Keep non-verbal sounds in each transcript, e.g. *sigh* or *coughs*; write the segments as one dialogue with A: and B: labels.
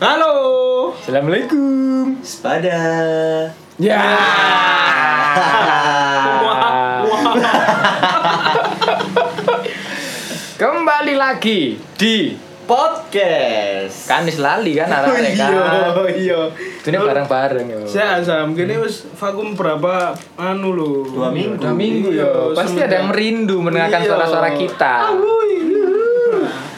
A: Halo.
B: Assalamualaikum.
C: Sepada.
B: Ya. *laughs* Kembali lagi di
C: Podcast.
B: kan wis lali kan arek kan.
A: Iya, iya.
B: Ini bareng-bareng yo.
A: Saya Azam, gini wis vakum berapa anu lo?
C: Dua minggu.
B: Udah minggu yo. Pasti ada yang merindu mendengarkan
A: Iya.
B: suara-suara kita.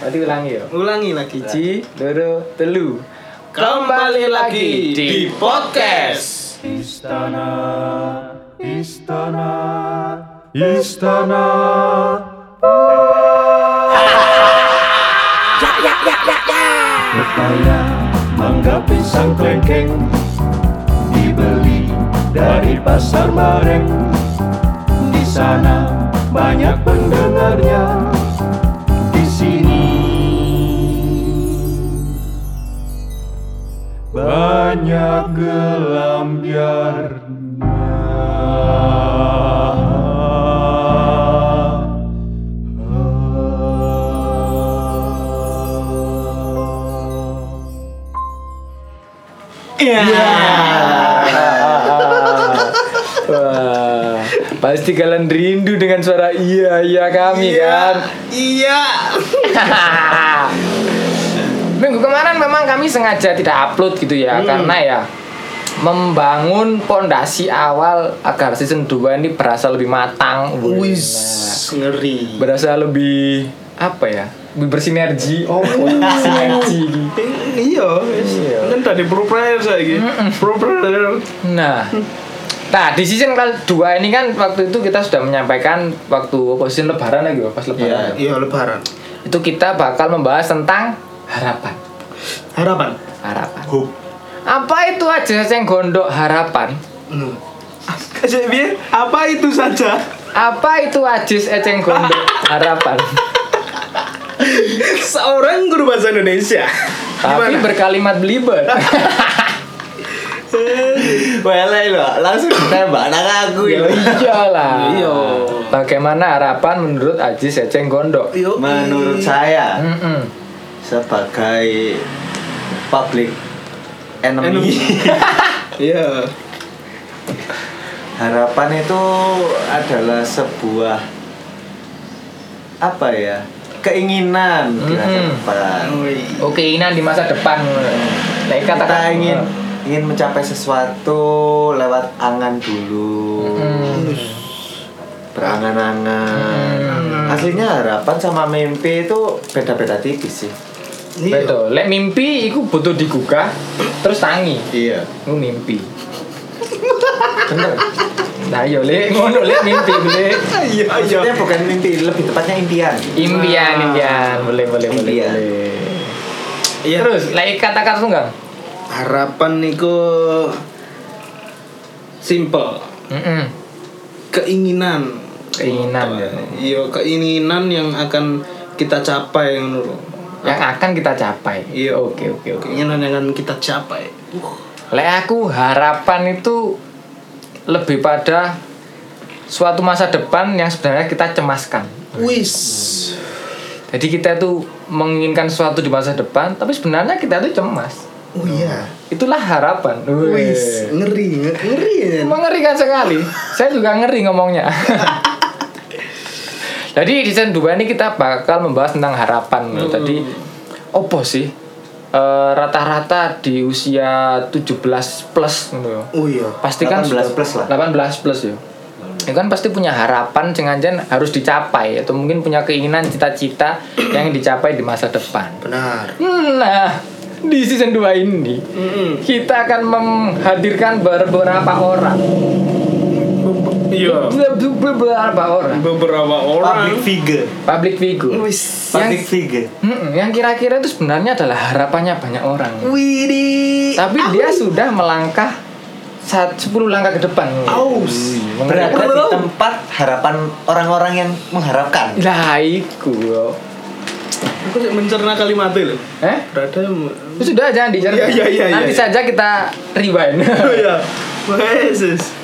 B: Tadi ulangi yo.
A: Ulangi lagi.
B: Ci, loro, telu.
A: Kembali lagi di podcast.
D: Istana, istana, istana. Pepaya, mangga pisang klengkeng dibeli dari pasar bareng. Di sana banyak pendengarnya. Banyak gelambiarnya.
A: Iya.
B: Wah, pasti kalian rindu dengan suara iya iya kami kan.
A: Iya. *laughs*
B: Minggu kemarin memang kami sengaja tidak upload gitu ya karena ya membangun pondasi awal agar season 2 ini berasa lebih matang. Wih,
A: Wis ngeri.
B: berasa lebih apa ya? Lebih bersinergi.
A: Oh, *laughs*
B: sinergi.
A: Iya.
B: Iya.
A: Kan tadi pro player saiki. Pro player.
B: Nah, nah di season kedua ini kan waktu itu kita sudah menyampaikan waktu season lebaran lagi pas lebaran.
A: Iya, lebaran.
B: Itu kita bakal membahas tentang harapan.
A: Harapan.
B: Harapan.
C: Hope.
B: Apa itu aja yang gondok harapan?
A: Hmm. Apa itu saja?
B: Apa itu ajis eceng gondok *laughs* harapan?
A: Seorang guru bahasa Indonesia.
B: Tapi
A: Gimana?
B: berkalimat belibet. *laughs*
C: Lo, langsung ditembak anak aku
B: ya
C: ya.
B: iyalah.
A: Iya.
B: Bagaimana harapan menurut ajis eceng gondok?
C: Menurut saya. Sebagai public
A: Enemy.
C: enemy, *laughs*
A: Iya.
C: harapan itu adalah sebuah apa ya? Keinginan di masa depan.
B: Oh keinginan di masa depan. Nah,
C: Kita
B: katakan
C: ingin ingin mencapai sesuatu lewat angan dulu.
B: Mm.
C: Berangan-angan.
B: Hmm.
C: Aslinya harapan sama mimpi itu beda-beda tipis sih.
A: Iya.
B: Betul. Lek mimpi iku butuh digugah terus tangi.
C: Iya.
B: Iku mimpi. Bener. Nah, yo lek ngono lek mimpi lek.
A: Iya, iya.
C: Bukan mimpi, lebih tepatnya impian.
B: Impian,
A: Ah.
B: impian. Boleh, boleh, boleh,
C: Impian.
B: boleh.
A: Iya.
B: Terus, lek kata-kata tunggal.
A: harapan niku simple. Keinginan.
B: Keinginan ya.
A: Iya, keinginan yang akan kita capai ngono lho.
B: Yang akan kita capai.
A: Iya.
B: Oke, oke, oke.
A: Keinginan yang akan kita capai.
B: Lek aku harapan itu lebih pada suatu masa depan yang sebenarnya kita cemaskan.
A: Wis.
B: Jadi kita tuh menginginkan sesuatu di masa depan, tapi sebenarnya kita tuh cemas.
A: Oh iya.
B: Itulah harapan.
A: Wis, ngeri, ngeri ya.
B: Mengerikan sekali. Saya juga ngeri ngomongnya. *laughs* Jadi di season 2 ini kita bakal membahas tentang harapan.
A: Hmm.
B: Tadi opo sih? Eh, rata-rata di usia 17 plus gitu.
A: Oh iya.
B: Pasti kan
C: 18
B: sudah-
C: plus lah.
B: 18 plus ya. Ya kan pasti punya harapan jangan-jangan harus dicapai atau mungkin punya keinginan cita-cita *coughs* yang dicapai di masa depan.
A: Benar.
B: Nah, di season 2 ini
A: Mm-mm.
B: kita akan menghadirkan beberapa orang.
A: Iya.
B: Beberapa orang.
A: Beberapa orang.
C: Public figure.
B: Public figure.
A: Wis.
C: Public
B: Yang,
C: figure.
B: Mm-mm, yang kira-kira itu sebenarnya adalah harapannya banyak orang.
A: Widih.
B: Tapi dia sudah melangkah saat 10 langkah ke depan.
A: Aus.
C: Berada di tempat harapan orang-orang yang mengharapkan.
B: Lah iku.
A: Aku mencerna kalimatnya loh.
B: Eh?
A: Berada
B: Itu sudah jangan dicerna.
A: Iya, iya, iya,
B: Nanti
A: iya.
B: saja kita rewind. *laughs*
A: Oh iya. Wes.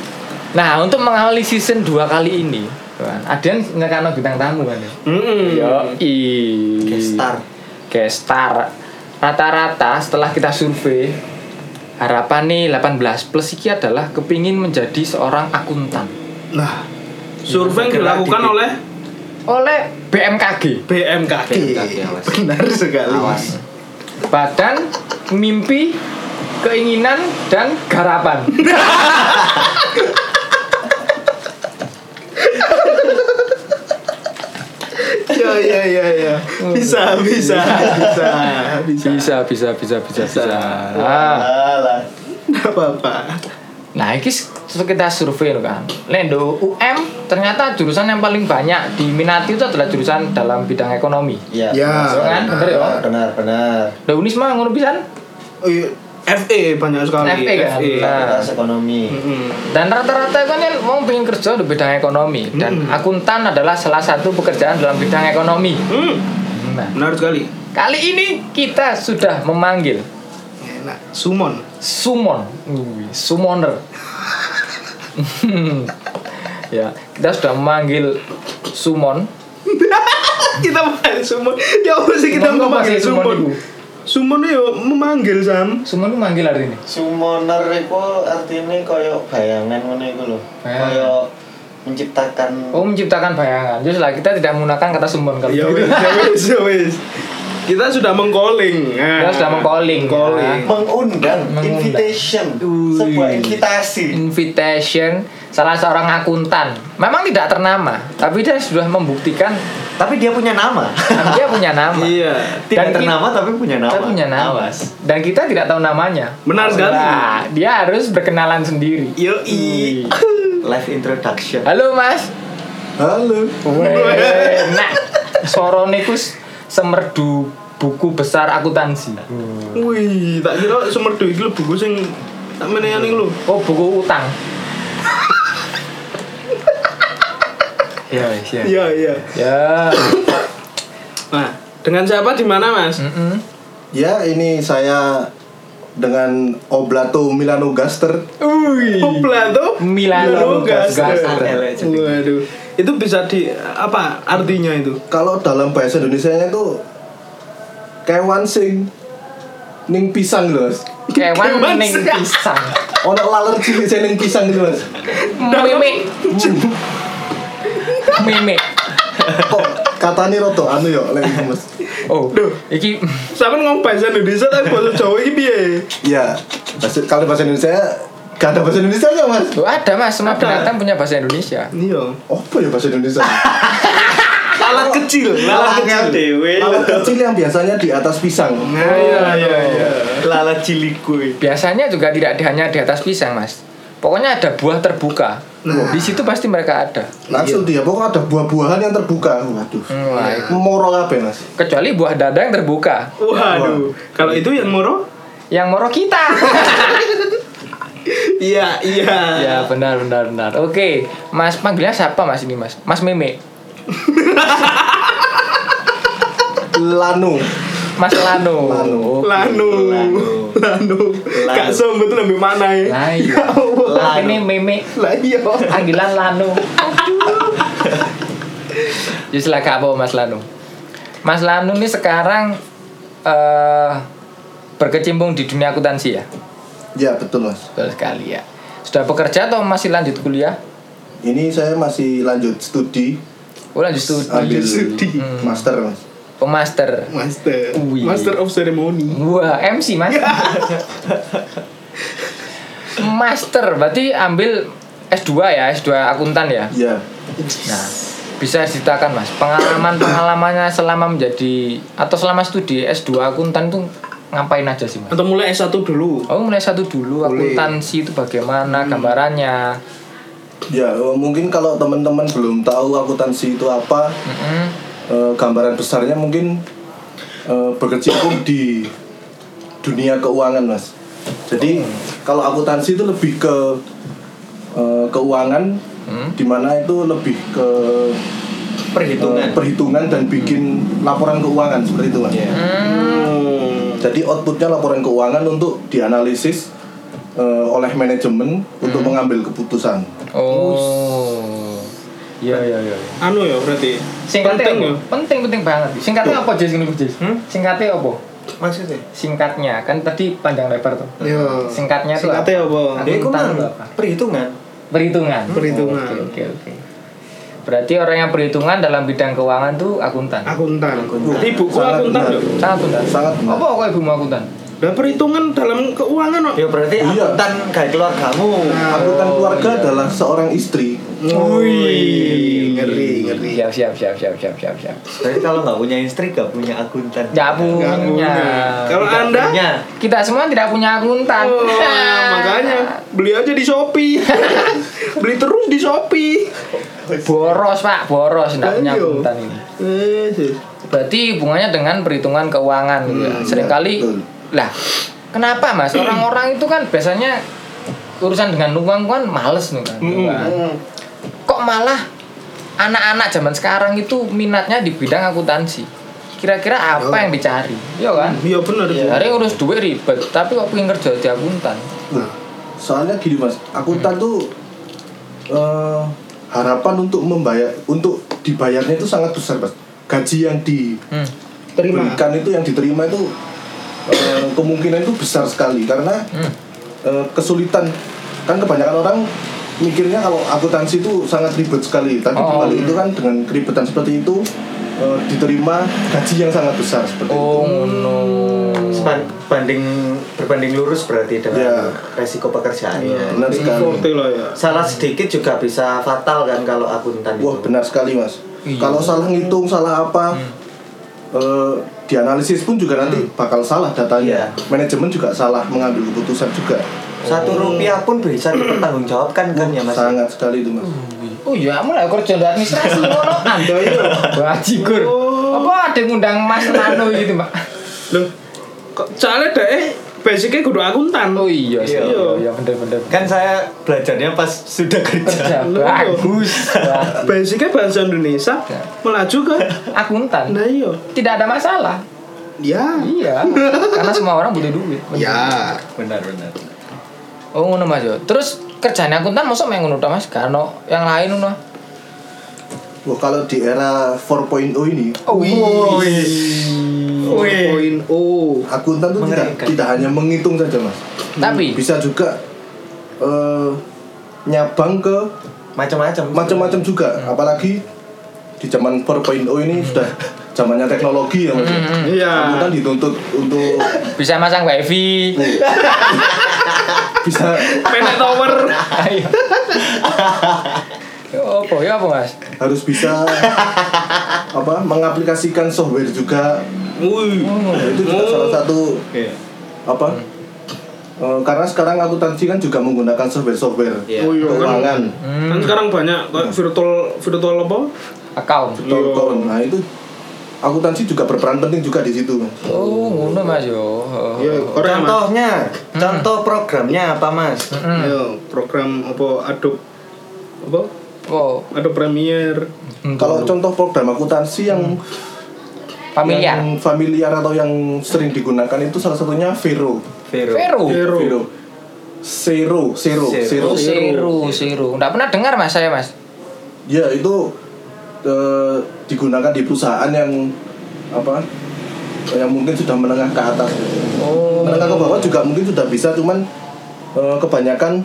B: Nah, untuk mengawali season 2 kali ini, ada yang nyekano bintang tamu kan ya.
A: Mm.
B: Yo, i.
C: Guest star.
B: Guest star. rata-rata setelah kita survei harapan nih 18 plus iki adalah kepingin menjadi seorang akuntan
A: Nah, survei yang dilakukan oleh
B: oleh BMKG
A: BMKG.
C: BMKG, awas.
A: Benar sekali.
C: Awas.
B: Badan Mimpi Keinginan dan Garapan *laughs*
A: Ya ya ya ya. Bisa bisa bisa bisa.
B: bisa bisa bisa bisa bisa nah,
C: Alah.
A: Nggak apa-apa.
B: nah ini kita survei loh kan Lendo UM ternyata jurusan yang paling banyak diminati itu adalah jurusan dalam bidang ekonomi
C: Iya.
A: Ya,
C: benar.
B: kan? Bener ya?
C: Benar, benar.
B: Lah Unisma ngono pisan
A: Oh, iya. FE banyak sekali.
B: FE kan? Nah.
C: Fakultas ekonomi.
A: Mm-mm.
B: Dan rata-rata kan yang mau pengen kerja di bidang ekonomi dan akuntan adalah salah satu pekerjaan dalam bidang ekonomi.
A: Hmm,
B: Nah,
A: benar sekali.
B: kali ini kita sudah memanggil
A: Enak. Sumon.
B: Sumon, Summoner. *laughs* ya, kita sudah memanggil Sumon. *laughs*
A: kita panggil Sumon. Ya apa sih kita
B: sih Sumon
A: Sumon?
B: Itu?
A: Sumon itu memanggil Sam.
B: Sumon itu manggil hari ini.
C: Summoner itu artinya koyo bayangan ngono iku lho.
B: Bayangan.
C: Koyo menciptakan
B: Oh, menciptakan bayangan. Jadi lah kita tidak menggunakan kata Sumon kalau
A: Ya
B: gitu.
A: wis, ya wis, ya wis. Kita sudah mengcalling. Nah,
B: Kita sudah mengcalling,
A: Calling.
C: mengundang,
B: Mengundang.
C: invitation, sebuah invitasi.
B: Invitation salah seorang akuntan. Memang tidak ternama, tapi dia sudah membuktikan
C: Tapi dia punya nama. *laughs*
B: dia punya nama.
A: Iya.
C: Tidak
B: Dan
C: ternama tapi punya nama.
B: Kita punya nama.
C: Awas.
B: Dan kita tidak tahu namanya.
A: Benar sekali.
B: Nah, dia harus berkenalan sendiri.
A: Yoi.
C: Live introduction.
B: Halo Mas.
E: Halo.
B: Weh, Nah, sorone ku s- semerdu buku besar akuntansi.
A: Wih, tak kira semerdu iki lho buku sing tak menehan iki lho.
B: Oh, buku utang. Ya, wis, ya.
A: Iya, iya.
B: Ya.
A: Nah, dengan siapa di mana, Mas?
B: Mm-mm.
E: Ya, ini saya dengan Oblato Milano Gaster.
B: Wih.
A: Plato
B: Milano
A: Gaster.
B: Gaster.
A: Waduh. Itu bisa di apa artinya itu?
E: Kalau dalam bahasa Indonesia itu kewan sing ning pisang gitu, Mas.
B: Kewan
A: Kewan
B: ning pisang.
E: Ono laler cilik sing ning pisang gitu, Mas.
B: Meme. Meme.
E: Kok katanya roto anu yo iku, Mas.
B: Oh,
A: Duh.
B: iki
A: Sampe ngomong bahasa Indonesia tapi bahasa Jawa iki piye?
E: Iya. Bahasa- Kalau bahasa Indonesia gak ada bahasa Indonesia nya, Mas.
B: Oh, ada Mas, semua
A: Ada.
B: binatang punya bahasa Indonesia.
A: Iya.
E: Apa ya bahasa Indonesia? *laughs*
A: Lalat kecil, lalat kecil.
C: dewe.
E: Lalat kecil yang biasanya di atas pisang.
A: Nah, iya, iya, iya.
C: Lalat cilik kuy.
B: Biasanya juga tidak hanya di atas pisang, Mas. Pokoknya ada buah terbuka.
A: Nah.
B: Di situ pasti mereka ada.
E: Langsung dia pokoknya ada buah-buahan yang terbuka. Waduh.
B: Hmm.
E: Moro kabeh, Mas.
B: Kecuali buah dada yang terbuka.
A: Waduh. Kalau itu yang moro?
B: Yang moro kita. *laughs*
A: Iya, iya.
B: ya, benar benar benar. Oke, Mas panggilnya siapa Mas ini, Mas? Mas Meme.
E: Lanu.
B: Mas Lano.
E: Lano.
B: Oke.
A: Lanu. Lanu. Kak Som betul lebih mana ya?
B: Lah iya.
C: Lano.
B: Ini Meme.
A: Lah iya.
B: Panggilan Lano. Just like apa Mas Lano? Mas Lano ini sekarang eh berkecimpung di dunia akuntansi ya?
E: Ya, betul, Mas.
B: Betul sekali ya. Sudah bekerja atau masih lanjut kuliah?
E: Ini saya masih lanjut studi,
B: Oh lanjut studi.
E: ambil
A: studi.
E: master, Mas.
B: Oh master.
A: Master.
B: Wih.
A: Master of ceremony.
B: Wah MC mas. master berarti ambil S2 ya S2 akuntan ya.
E: Ya.
B: Nah bisa ceritakan mas pengalaman pengalamannya selama menjadi atau selama studi S2 akuntan itu ngapain aja sih mas?
A: Atau mulai S1 dulu.
B: Oh mulai satu dulu
A: Boleh.
B: akuntansi itu bagaimana gambarannya?
E: Ya, eh, mungkin kalau teman-teman belum tahu akuntansi itu apa,
B: Mm-mm.
E: Eh, gambaran besarnya mungkin eh, berkecimpung di dunia keuangan, Mas. Jadi kalau akuntansi itu lebih ke eh, keuangan,
B: Hmm.
E: di mana itu lebih ke
C: Perhitungan.
E: eh, perhitungan dan bikin laporan keuangan seperti itu, Mas.
C: Iya.
A: Hmm.
E: Jadi outputnya laporan keuangan untuk dianalisis eh, oleh manajemen untuk mengambil keputusan.
B: Oh. Iya iya iya. iya.
A: Anu ya berarti.
B: Singkatnya
A: Penting ya.
B: Penting penting banget. Singkatnya apa Jess ini Jess?
A: Hmm?
B: Singkatnya apa?
C: Maksudnya?
B: Singkatnya kan tadi panjang lebar tuh.
F: Yo.
B: Singkatnya tuh
F: Singkatnya apa?
C: Ya, kan
B: apa?
C: perhitungan.
B: Perhitungan.
F: Perhitungan.
B: Oke oke oke. Berarti orang yang perhitungan dalam bidang keuangan tuh akuntan.
F: Akuntan.
C: Akuntan.
F: Ibuku
E: Sangat
F: akuntan.
B: Sangat akuntan.
E: Sangat benar.
B: Apa kok ibumu akuntan?
F: Dan perhitungan dalam keuangan.
C: Ya berarti
E: Iya.
C: akuntan kayak keluargamu.
E: Akuntan keluarga adalah seorang istri.
F: Wih, ngeri, ngeri.
B: Siap siap siap siap siap siap siap.
C: Berarti kalau nggak punya istri nggak punya akuntan.
B: Nggak punya.
F: Nggak punya. Kalau
C: Tidak
F: Anda?
C: punya.
B: Kita semua tidak punya akuntan.
F: Oh, *laughs* makanya beli aja di Shopee. *laughs* beli terus di Shopee.
B: boros pak, boros tidak punya akuntan ini.
F: Eh, sih.
B: Berarti hubungannya dengan perhitungan keuangan gitu ya. Seringkali
E: betul.
B: Lah kenapa mas orang-orang itu kan biasanya urusan dengan uang kan males nih kan. gitu kan. Kok malah anak-anak zaman sekarang itu minatnya di bidang akuntansi. Kira-kira apa yang dicari? Iya kan?
F: Iya benar itu.
B: Hari ngurus duit ribet, tapi kok pengen kerja di akuntan.
E: Nah, soalnya gini mas, akuntan tuh eh, harapan untuk membayar, untuk dibayarnya itu sangat besar mas. Gaji yang
B: Hmm.
E: diberikan itu yang diterima itu eh, kemungkinan itu besar sekali karena
B: Hmm.
E: eh, kesulitan kan kebanyakan orang mikirnya kalau akuntansi itu sangat ribet sekali, tapi
B: Oh.
E: kembali itu kan dengan keribetan seperti itu eh, diterima gaji yang sangat besar seperti
B: Oh,
E: itu.
B: no.
C: Banding berbanding lurus berarti dengan
E: Ya.
C: resiko pekerjaannya.
E: Benar sekali.
F: Forte lah ya.
C: Salah sedikit juga bisa fatal kan kalau akuntan
E: Wah
C: itu.
E: benar sekali mas.
B: Iya.
E: Kalau salah ngitung salah apa, eh, dianalisis pun juga nanti bakal salah datanya.
C: Iya.
E: Manajemen juga salah mengambil keputusan juga.
C: Satu rupiah pun bisa dipertanggungjawabkan kan ya mas.
E: Sangat sekali itu mas.
B: Oh iya, mulai kerja di administrasi ngono. *laughs* Anda itu. Bajigur. Apa ada yang ngundang Mas Nano gitu, Mbak?
F: Loh, kok soalnya deh basicnya kudu akuntan.
B: Oh iya
C: iya.
B: iya, iya bener bener
C: kan saya belajarnya pas sudah kerja. *laughs*
B: Bagus.
F: Basicnya bahasa Indonesia
B: ya.
F: melaju ke
B: akuntan?
F: Nah iya.
B: Tidak ada masalah.
F: Ya
B: iya. Karena semua orang butuh duit. Bener.
F: ya
C: benar benar.
B: Oh ngono mas terus kerjanya akuntan masuk main ngono mas? Karena yang lain ngono?
E: Wah, kalau di era 4.0 ini,
B: oh,
F: wih. 2.0.
E: Akuntan itu tidak, tidak hanya menghitung saja, Mas. Hmm.
B: Tapi
E: bisa juga uh, nyabang ke
C: macam-macam.
E: Macam-macam juga, hmm. apalagi di zaman 4.0 ini hmm. sudah zamannya teknologi ya mas. Ya? Hmm. hmm.
F: Iya.
E: Akuntan dituntut untuk *laughs*
B: bisa masang wifi. *laughs*
E: bisa
F: penet tower.
B: Apa ya apa mas?
E: Harus bisa apa mengaplikasikan software juga
F: Wih.
E: Nah, itu juga salah satu
C: Iya.
E: apa Eh, karena sekarang akuntansi kan juga menggunakan software-software
C: Iya.
F: Oh iya kan.
E: keuangan
F: Kan sekarang banyak kayak virtual virtual apa?
B: Account.
E: virtual
F: Iya.
E: account. nah itu akuntansi juga berperan penting juga di situ
B: Oh, ngono Mas yo. Oh.
F: Ya, orang Mas.
C: Contohnya, contoh programnya apa mas?
B: Hmm.
F: Ya, program apa Adobe apa?
B: Oh,
F: Adobe Premiere.
E: kalau contoh program akuntansi yang
B: familiar.
E: yang familiar atau yang sering digunakan itu salah satunya Vero
C: Vero.
B: Vero.
F: Vero.
E: Vero Zero Zero
C: Zero.
E: Zero
B: Oh, Seru, Seru. Enggak pernah dengar Mas saya, Mas.
E: Ya itu eh, digunakan di perusahaan yang apa yang mungkin sudah menengah ke atas.
B: Oh.
E: Menengah ke bawah juga mungkin sudah bisa, cuman eh, kebanyakan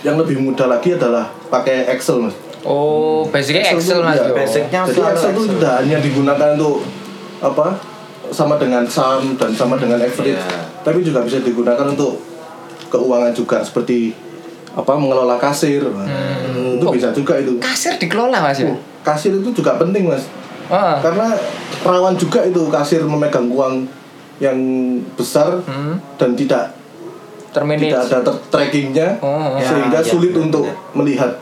E: yang lebih mudah lagi adalah pakai Excel mas.
B: Oh, basicnya Excel
E: tuh,
B: Mas
E: iya,
B: yo.
C: Basicnya
E: Jadi
C: selalu
E: Excel itu
C: Excel.
E: tidak hanya digunakan untuk apa sama dengan sum dan sama dengan average,
C: Iya.
E: tapi juga bisa digunakan untuk keuangan juga seperti apa mengelola kasir.
B: Hmm.
E: Itu
B: Oh.
E: bisa juga itu.
B: Kasir dikelola Mas ya.
E: Oh, kasir itu juga penting mas
B: Heeh.
E: karena rawan juga itu kasir memegang uang yang besar
B: Hmm.
E: dan tidak
B: Termanage.
E: tidak ada ter- trackingnya
B: Oh, ya,
E: sehingga
C: ya,
E: sulit
C: benar,
E: untuk
C: benar.
E: melihat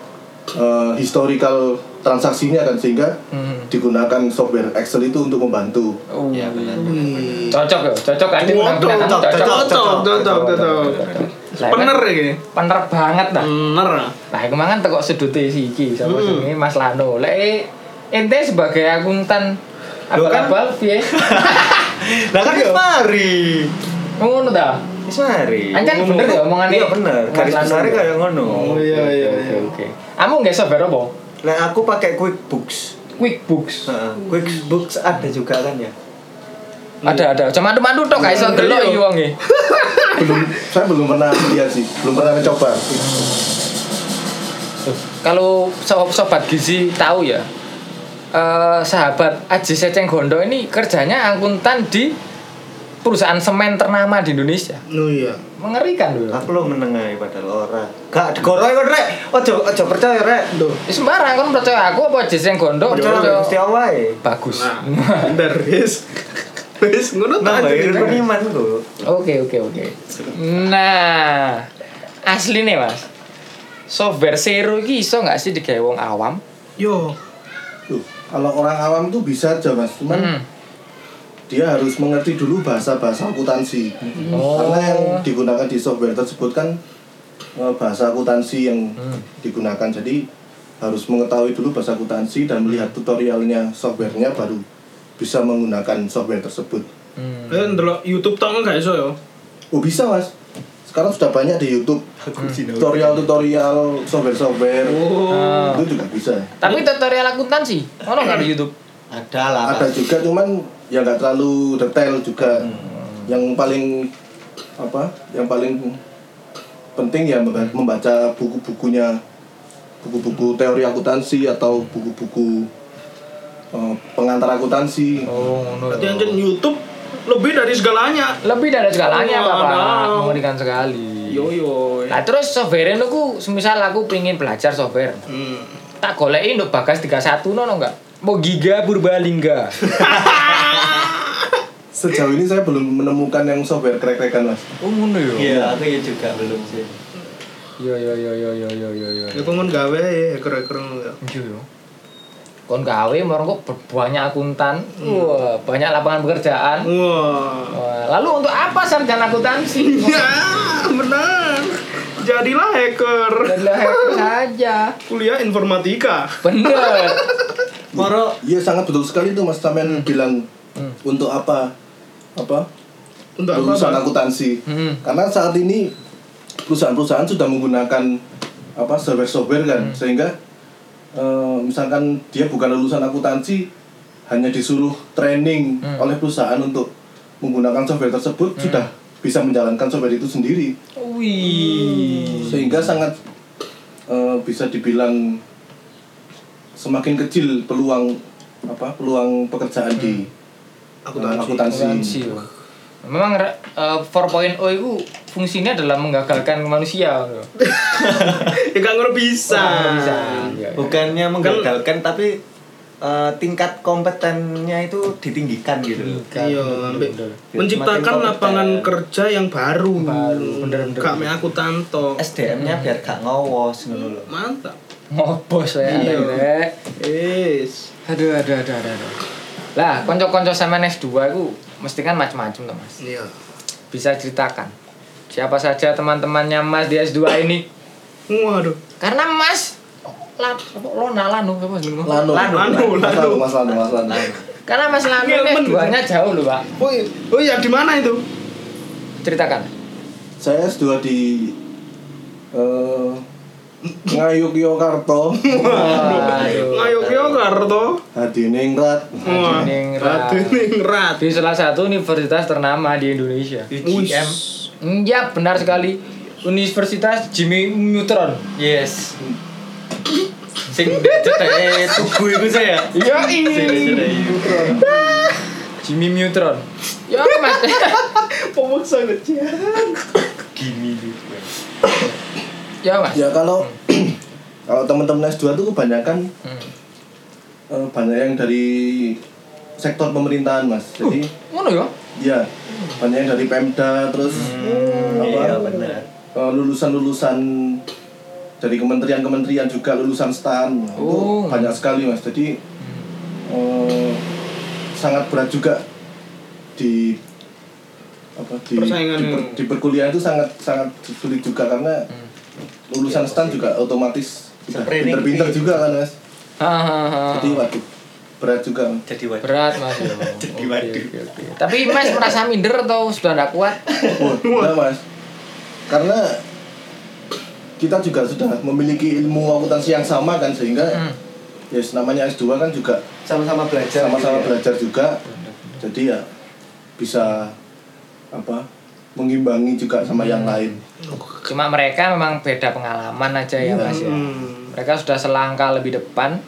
E: uh, historical transaksinya kan sehingga
B: Hmm.
E: Digunakan software Excel itu untuk membantu
B: Oh.
C: Ya benar.
B: Cocok yo, cocok kan
F: Cocok,
B: cocok,
C: cocok,
F: Cocok, cocok, cocok.
B: Lah,
F: Pener
B: kan
F: iki.
B: Pener banget dah.
F: Bener.
B: Nah, iku mangan teko sudute si iki sapa
F: Hmm.
B: jenenge Mas Lano. Lek ente sebagai akuntan
C: Loh, kan-
B: abal-abal piye? *laughs*
C: Lah kan wis mari.
B: Ngono ta?
C: Wis mari.
B: Ancan bener ya omongane.
C: Iya bener. Garis besarnya kayak ngono.
F: Oh iya iya iya.
B: Oke. Kamu nggak software apa?
C: Lah aku pakai QuickBooks.
B: QuickBooks.
C: Heeh, QuickBooks ada juga kan ya?
B: Ada ada. Cuma mandu-mandu tok gak iso delok iki wong e.
E: belum saya belum pernah lihat sih belum pernah mencoba
B: Kalau so- sobat gizi tahu ya. eh, sahabat Aji Seceng Gondo ini kerjanya akuntan di perusahaan semen ternama di Indonesia.
F: Oh iya.
B: Mengerikan dulu.
C: Aku lo menengahi padahal ora. Gak digoroi kok rek. Ojo ojo percaya rek.
F: Duh.
B: Sembarang kan percaya aku apa Aji Seceng Gondo
C: Percaya Gusti Allah wae.
B: bagus.
F: Nah, *laughs* bener wis. Wis ngono
C: Nah,
F: tak
C: bayar
F: aja.
C: peniman kok.
B: Oke oke oke. Nah, asli nih mas. Software Zero ini iso nggak sih digawe wong awam?
F: Yo.
E: Tuh, kalau orang awam tuh bisa aja mas cuman
B: Hmm.
E: Dia harus mengerti dulu bahasa-bahasa akuntansi
B: Oh.
E: karena yang digunakan di software tersebut kan eh, bahasa akuntansi yang
B: Hmm.
E: digunakan jadi harus mengetahui dulu bahasa akuntansi dan melihat tutorialnya softwarenya baru bisa menggunakan software tersebut
B: Hmm.
F: Eh ndelok YouTube tok enggak iso yo.
E: oh bisa mas sekarang sudah banyak di YouTube tutorial-tutorial software-software
B: Ah.
E: itu juga bisa
B: Tapi tutorial akuntansi, ono nggak di YouTube?
C: Ada lah.
E: ada juga cuman ya nggak terlalu detail juga yang paling apa yang paling penting ya memba- membaca buku-bukunya buku-buku teori akuntansi atau buku-buku eh, pengantar akuntansi
B: Oh, no.
F: Berarti YouTube lebih dari segalanya.
B: Lebih dari segalanya,
F: Oh,
B: Bapak.
F: no.
B: Mengerikan sekali.
F: Yo yo.
B: Nah, terus software itu ku, semisal aku pengen belajar software,
F: Hmm.
B: tak golekin untuk bagas 31 nono enggak? Mau giga purbalingga. *laughs*
E: sejauh ini saya belum menemukan yang software krek-krekan mas
B: Oh, ngono yo.
C: Iya, aku ya juga belum sih.
B: Yo yo yo yo yo yo yo yo.
F: Ya kok ngono gawe ya hacker-hacker ngono ya.
B: Iya yo. Kon gawe marang kok ber- banyak akuntan. Wah, banyak lapangan pekerjaan.
F: Wah.
B: Wah, lalu untuk apa sarjana akuntansi?
F: Ya, benar. Jadilah hacker.
B: Adalah hacker saja.
F: Kuliah informatika.
B: Bener. *laughs*
C: Moro
E: iya sangat betul sekali tuh mas Tamen bilang untuk apa? Apa?
F: Untuk Bang?
E: akuntansi.
B: Hmm.
E: karena saat ini perusahaan-perusahaan sudah menggunakan apa software-software kan sehingga eh, misalkan dia bukan lulusan akuntansi hanya disuruh training
B: Hmm.
E: oleh perusahaan untuk menggunakan software tersebut sudah bisa menjalankan software itu sendiri.
B: Wih.
E: sehingga sangat eh, bisa dibilang semakin kecil peluang apa peluang pekerjaan di
F: Akuntansi.
E: eh, akuntansi.
B: Akuntansi. Memang re- eh, 4.0 itu fungsinya adalah menggagalkan manusia. *laughs*
F: Ya gak ngono bisa.
B: Oh, bisa. Iya, iya.
C: bukannya menggagalkan tapi eh, tingkat kompetennya itu ditinggikan gitu.
F: Iya, menciptakan lapangan
C: kompeten.
F: kerja yang baru.
B: Baru, bener, bener,
F: Gak
B: bener.
F: mek aku tanto.
C: SDM-nya biar gak ngowos ngono.
F: Mantap.
B: Ngobos ya.
F: Iya.
B: Rek.
F: Yes.
B: Aduh, aduh, aduh, aduh. aduh. Lah, konco-konco sama S2 itu mesti kan macam-macam tuh, Mas.
F: Iya.
B: Bisa ceritakan. Siapa saja teman-temannya Mas di S2 ini?
F: Waduh.
B: Karena Mas apa, lo nalanu apa jenengmu?
E: Lanu,
F: Lanu,
E: Mas
F: Lanu.
E: Lanu, Mas Lanu, Mas Lanu.
B: Karena Mas Lanu ini
F: Ngilmen.
B: S2-nya jauh loh, Pak.
F: Oh, iya. oh ya di mana itu?
B: Ceritakan.
E: Saya S2 di eh Ngayuk Yogyakarta.
F: Ngayo Yogyakarta.
E: Hadiningrat.
B: Hadiningrat.
F: Hadiningrat.
B: Di salah satu universitas ternama di Indonesia.
C: UGM.
B: Iya, benar sekali. Universitas Jimmy Neutron.
C: Yes. Sing cetek tugu iku saya.
B: Iya,
C: Sing cetek.
B: Jimmy Neutron. Ya, Mas. *laughs*
F: Pemaksa kecil.
C: Gini gitu.
B: ya, Mas.
E: Ya kalau *clears throat* kalau teman-teman S2 tuh kebanyakan
B: Hmm.
E: eh, banyak yang dari sektor pemerintahan, Mas. Jadi
B: Ngono ya?
E: ya banyak yang dari Pemda terus apa
C: Iya benar.
E: eh, lulusan-lulusan dari kementerian-kementerian juga lulusan STAN Itu
B: Oh.
E: banyak sekali mas jadi eh, sangat berat juga di apa di
F: Persaingan
E: di, per- di perkuliahan itu sangat sangat sulit juga karena lulusan STAN juga otomatis sudah pinter-pinter juga kan mas jadi waduh berat juga.
C: Jadi waduh.
B: Berat, Mas. ya. *laughs*
C: Jadi waduh.
B: oke, oke. Tapi Mas merasa minder atau sudah tidak kuat?
E: Enggak, mas karena kita juga sudah memiliki ilmu akuntansi yang sama kan sehingga
B: Hmm.
E: ya namanya S2 kan juga
C: Sama-sama belajar.
E: sama-sama
C: gitu ya.
E: belajar juga jadi ya bisa apa mengimbangi juga sama yang lain
B: Cuma mereka memang beda pengalaman aja ya
E: Iya.
B: Mas ya.
A: Hmm.
B: Mereka sudah selangkah lebih depan,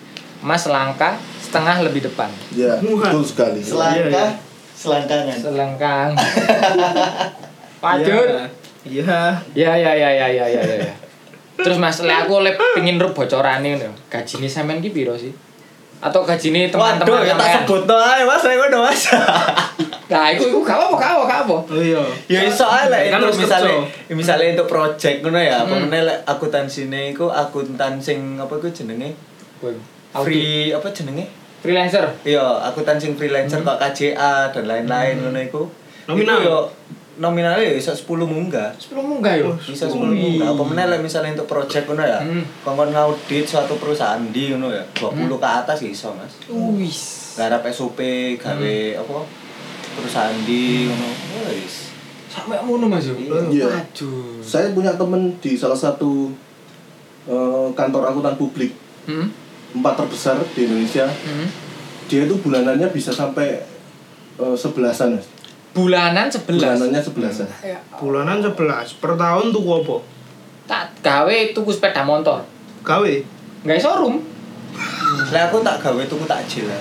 B: Mas selangkah setengah lebih depan.
E: ya betul sekali
C: Selangkah, selangkangan.
B: Selangkah. Lanjut. *laughs*
A: Iya.
B: Ya ya ya ya ya ya ya. Terus Mas, aku lek pengin ro bocorane ngono. Gajine sampean ki piro sih? Atau gajine teman-teman
C: Waduh, ya tak sebut no ae Mas, saya ngono Mas. *laughs*
B: Nah, iku iku gak apa gak apa gak apa.
A: Oh iya.
C: Ya iso ae lek
A: Kan
C: misalnya
A: kerja.
C: misalnya untuk project ngono ya, apa
B: Hmm.
C: meneh lek akuntansine iku akuntan sing apa iku jenenge? Free apa jenenge?
B: freelancer.
C: Iya, akuntan sing freelancer kok KJA dan lain-lain ngono iku.
A: Nominal?
C: Nominalnya ya bisa 10 munggah.
B: Sebelum munggah yo.
C: Bisa 10 munggah. Apa meneh lek misalnya untuk project ngono ya.
B: Hmm.
C: Kongkon ngaudit suatu perusahaan di ngono ya. 20 ke atas ya iso, Mas.
B: Wis.
C: Garap SOP gawe apa perusahaan di ngono. Ya wis.
B: Sampai ngono Mas yo.
E: Iya.
B: Waduh.
E: saya punya temen di salah satu eh, kantor akuntan publik
B: Hmm?
E: empat terbesar di Indonesia
B: Hmm?
E: dia itu bulanannya bisa sampai eh, sebelasan mas
B: Bulanan 11.
E: bulanannya sebelasan
B: Ya,
A: Bulanan 11 per tahun tuh apa?
B: tak gawe tuku sepeda motor.
A: Gawe.
B: Gawe showroom.
C: Lah aku tak gawe tuku takjil lah.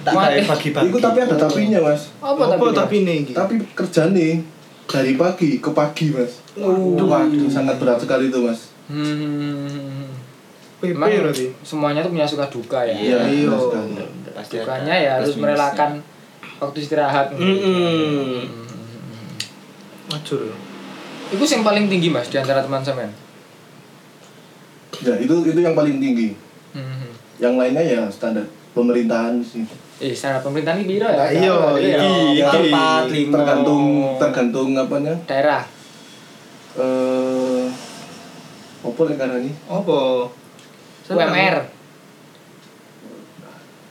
C: Tak gawe
B: eh,
C: bagi-bagi.
E: itu tapi ada tapinya mas
B: Apa,
A: Apa
B: tapi?
A: tapi nih? iki?
E: tapi kerjane dari pagi ke pagi mas waduh sangat berat sekali itu mas
B: Hmm. Emang semuanya tuh punya suka duka ya.
C: Iya.
A: Iya.
B: Dukanya ya harus merelakan waktu istirahat.
A: Mm-mm. Wajur.
B: Itu yang paling tinggi mas di antara teman sampean.
E: ya itu itu yang paling tinggi
B: Hmm.
E: yang lainnya ya standar pemerintahan sih
B: Eh, standar pemerintahan ini biro ya?
A: Nah, iya,
B: Iya.
C: Ya, empat, lima.
E: tergantung tergantung apanya
B: Daerah.
E: eh apa karena ini
A: Apa?
B: UMR.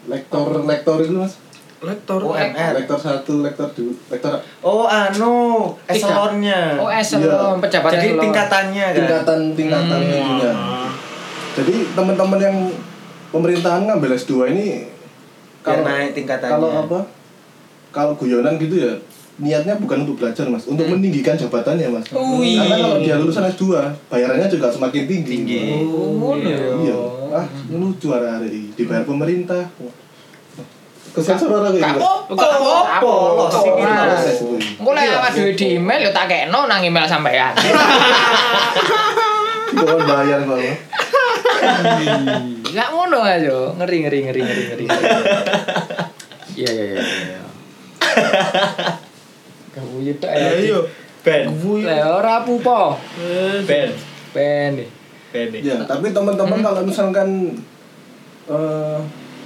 E: lektor lektor itu mas
A: Lektor.
C: UMR.
E: lektor satu lektor dua lektor
C: Oh, anu, eselonnya.
B: Oh, eselon,
E: Iya.
B: pejabat
C: Jadi
B: eselon.
C: tingkatannya kan.
E: tingkatan tingkatan
B: Hmm.
E: ininya jadi teman-teman yang pemerintahan ngambil S2 ini kalau
C: naik tingkatannya.
E: kalau apa kalau guyonan gitu ya niatnya bukan untuk belajar mas untuk meninggikan jabatannya mas
B: Wih.
E: karena kalau dia lulusan S2 bayarannya juga semakin tinggi
C: Tinggi.
B: Oh, ngono ya.
E: iya ah ini juara hari dibayar pemerintah kesensor gitu
B: apa-apa.
C: Gak
B: Ora.
E: gitu.
B: Engko lek awak dhewe di email yo tak kekno nang email sampean. *laughs*
E: Jangan bayar kalau *laughs*
B: Gak ngono aja. Ngeri ngeri ngeri ngeri ngeri. Iya iya iya iya. Kamu itu
A: Ya iya.
C: Ben.
B: Lah ora pupo.
C: Ben.
B: Ben.
C: Ben.
E: ya tapi teman-teman kalau misalkan eh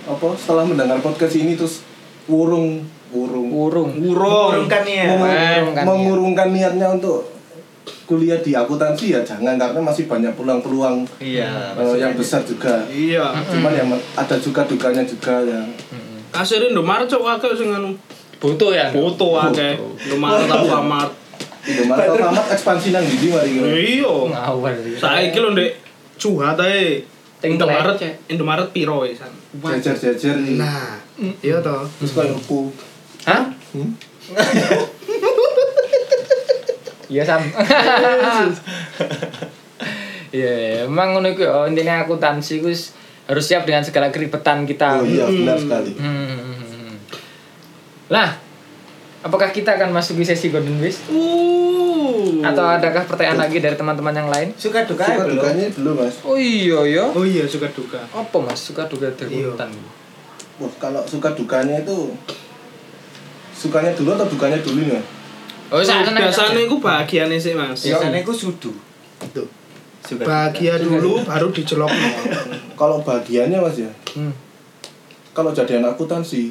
E: apa setelah mendengar podcast ini terus urung urung
B: Urung.
A: Urung.
C: Urungkan ya.
E: Mengurung-
B: Mengurungkan
E: mengurungkan niatnya untuk kuliah di akuntansi ya jangan karena masih banyak peluang-peluang
C: Iya.
E: eh, yang besar juga
A: Iya.
E: cuman yang ada juga dukanya juga ya
A: Kasir Indomaret cok akeh sing anu.
B: Butuh ya.
A: Foto akeh. Indomaret Alfamart.
E: Indomaret Alfamart ekspansi nang ndi mari.
A: Iya.
B: Ngawur.
A: Saiki lho Ndek curhat ae. Indomaret. Indomaret piro ya, San?
E: jajar-jajar iki.
A: Nah, iya toh.
E: terus koyo opo
B: Hah? *laughs* Iya sam. *laughs* Iya, iya. emang ngono iku ya intine akuntansi ku harus siap dengan segala keribetan kita.
E: oh iya benar sekali
B: Hmm. Lah, apakah kita akan masuk di sesi Golden Wish?
A: Uh.
B: Atau adakah pertanyaan lagi dari teman-teman yang lain?
C: Suka duka
E: suka
C: belum?
E: dukanya belum mas
B: Oh iya ya.
A: Oh iya suka duka.
B: Apa mas suka duga derbutan?
E: Wah, kalau suka dukanya itu sukanya dulu atau dukanya dulu nih Mas?
B: Oh sana
A: Biasanya iku bahagiane sih, Mas.
C: Biasanya aku sudu.
A: Tuh.
C: Suka
A: Bahagia dulu baru dicelok. *laughs*
E: kalau bahagianya mas ya
B: Hmm.
E: kalau jadi anak akuntansi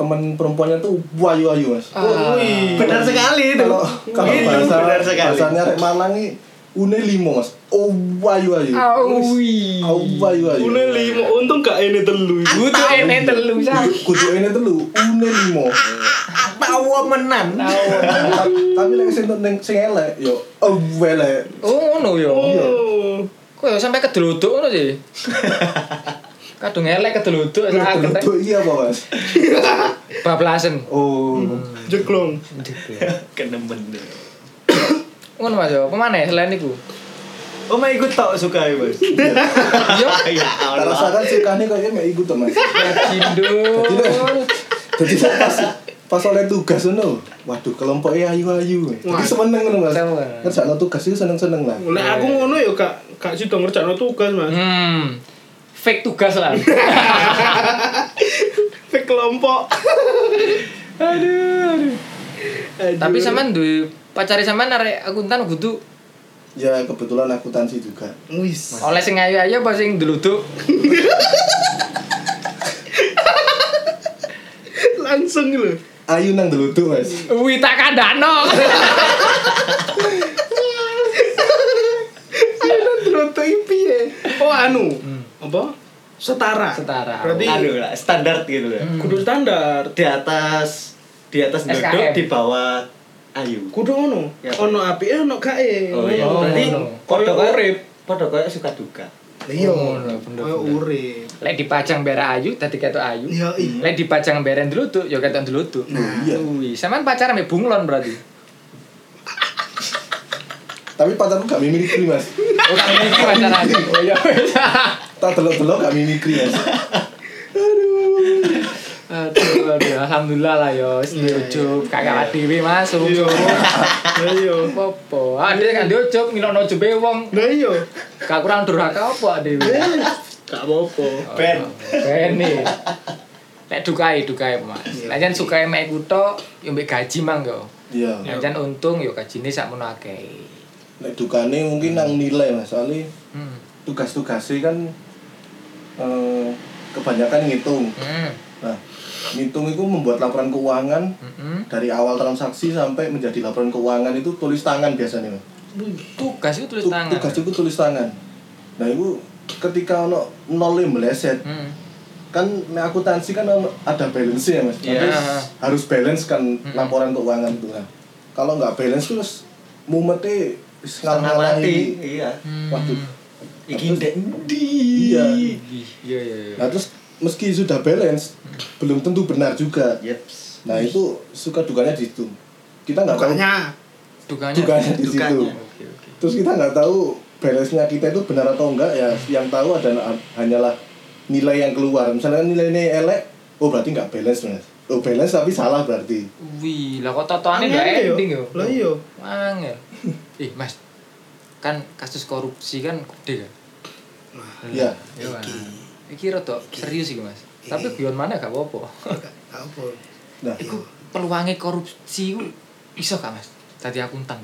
E: temen perempuannya tuh wayu-wayu mas
B: Ah.
C: Benar sekali itu.
E: kalau kalau
C: Itu
E: bahasa
C: benar sekali.
E: bahasanya rek Malang ini une limo mas oh wayu-wayu
B: Awi.
E: oh wayu-wayu
A: Une limo, untung gak ini telu.
B: Butuh ini telu
E: kudu ini telu une limo
C: Tawa menan.
E: tapi lek sing ning sing elek yo oh elek
B: Oh ngono ya.
A: Oh.
B: Kok sampai kedeluduk ngono sih. *laughs* Kadung elek kedeluduk sakit.
E: Iya apa mas? *laughs*
B: Bablasen.
E: Oh,
A: Jeglong.
C: Kenemen deh.
B: Ngono Mas yo. Pemane selain iku?
C: Oh, mah ikut tau suka *laughs* ya, Mas.
B: Yo,
C: Ya
E: tak rasakan sukanya kayaknya mek ikut tuh mas.
B: Cindul.
E: Jadi pas pas oleh tugas ngono, waduh kelompoknya ayu-ayu. Jadi seneng ngono mas. Ngerjakno tugas itu seneng-seneng lah.
A: Lek aku ngono ya gak gak sida ngerjakno tugas, Mas.
B: Hmm. Fake tugas lah. *laughs*
A: Fake kelompok.
B: aduh, *laughs* aduh.
A: Aduh.
B: Tapi sampean duwe pacari sampean arek akuntan kudu
E: Ya kebetulan akuntansi juga.
A: wis.
B: oleh sing ayu-ayu apa sing deluduk? *laughs*
A: Langsung lho.
E: Ayu nang delutuk mas.
B: Wih tak kandano.
A: Troto piye? Oh anu. Apa? Setara.
B: Setara.
A: Berarti
C: Aduh lah, standar gitu lah.
A: kudu standar.
C: Di atas di atas duduk di bawah ayu.
A: Kudu ngono.
C: Ya.
A: Ono apike ono gae.
C: Oh iya,
B: Oh,
C: berarti kayak
A: urip.
C: podo kayak suka duka.
A: Iya.
B: Oh, bener, bener.
A: urip.
B: Lek dipajang bere ayu dadi ketok ayu.
A: Iya, iya.
B: Lek dipajang bere deluduk ya ketok deluduk.
E: Oh, iya.
B: Wih, sampean pacaran mbek bunglon berarti.
E: Tapi pacarku gak mimikri mas.
B: Oh, tak mimpi pacaran. *laughs* Oh iya. *laughs*
E: Tak delok-delok gak mimikri mas.
B: Aduh, aduh, alhamdulillah lah yo, wis duwe ujub, kakak dhewe Mas.
A: Iya.
B: ujub.
A: Lah iya.
B: Apa? Ah, dia kan diujub ngilokno ujube wong.
A: Lah iya.
B: Gak kurang durhaka apa dhewe.
A: Gak apa-apa.
C: Ben.
B: Bene. Lek dukai, dukai Mas. Lek jan sukae mek kuto yo mbek gaji mang yo.
E: Iya.
B: Lek jan untung yo gajine sakmono akeh.
E: Nek dukane mungkin nang nilai mas. Soalnya
B: Hmm.
E: tugas-tugasnya kan eh, kebanyakan ngitung.
B: Hmm.
E: Nah, ngitung itu membuat laporan keuangan
B: Hmm.
E: dari awal transaksi sampai menjadi laporan keuangan itu tulis tangan biasanya.
B: Tugas itu tulis
E: Tu-
B: tangan.
E: Tugas itu tulis tangan. Nah itu ketika ono nol yang meleset
B: Hmm.
E: kan nek akuntansi kan ada balance ya mas.
C: Iya.
E: Harus, harus balance kan laporan keuangan itu. Nah, kalau nggak balance terus mumetnya
C: mati. Iya.
E: Waduh.
C: Iki ndek ndi?
E: Iya.
B: Iya iya iya.
E: Nah terus meski sudah balance belum tentu benar juga.
C: Yeps.
E: Nah itu suka dukanya di situ. Kita nggak tahu
A: Bukannya
B: Dukanya.
E: dukanya di situ.
B: Oke oke.
E: Terus kita nggak tahu balance-nya kita itu benar atau enggak ya. Yang tahu adalah hanyalah nilai yang keluar. Misalnya nilainya elek, oh berarti nggak balance mas. Oh balance tapi salah berarti.
B: Wih, lah kok totoane
A: Angel
B: udah
A: yo.
B: ending yo.
A: Lah iya.
B: Angel. *laughs* Ih, Mas. Kan kasus korupsi kan gede kan.
E: Iya.
B: Iya. Mas. Iki rada serius iki, Mas. Tapi beyond mana gak apa-apa.
A: Gak apa.
E: Nah,
B: Iku peluangnya korupsi ku iso gak, Mas? Dadi akuntan.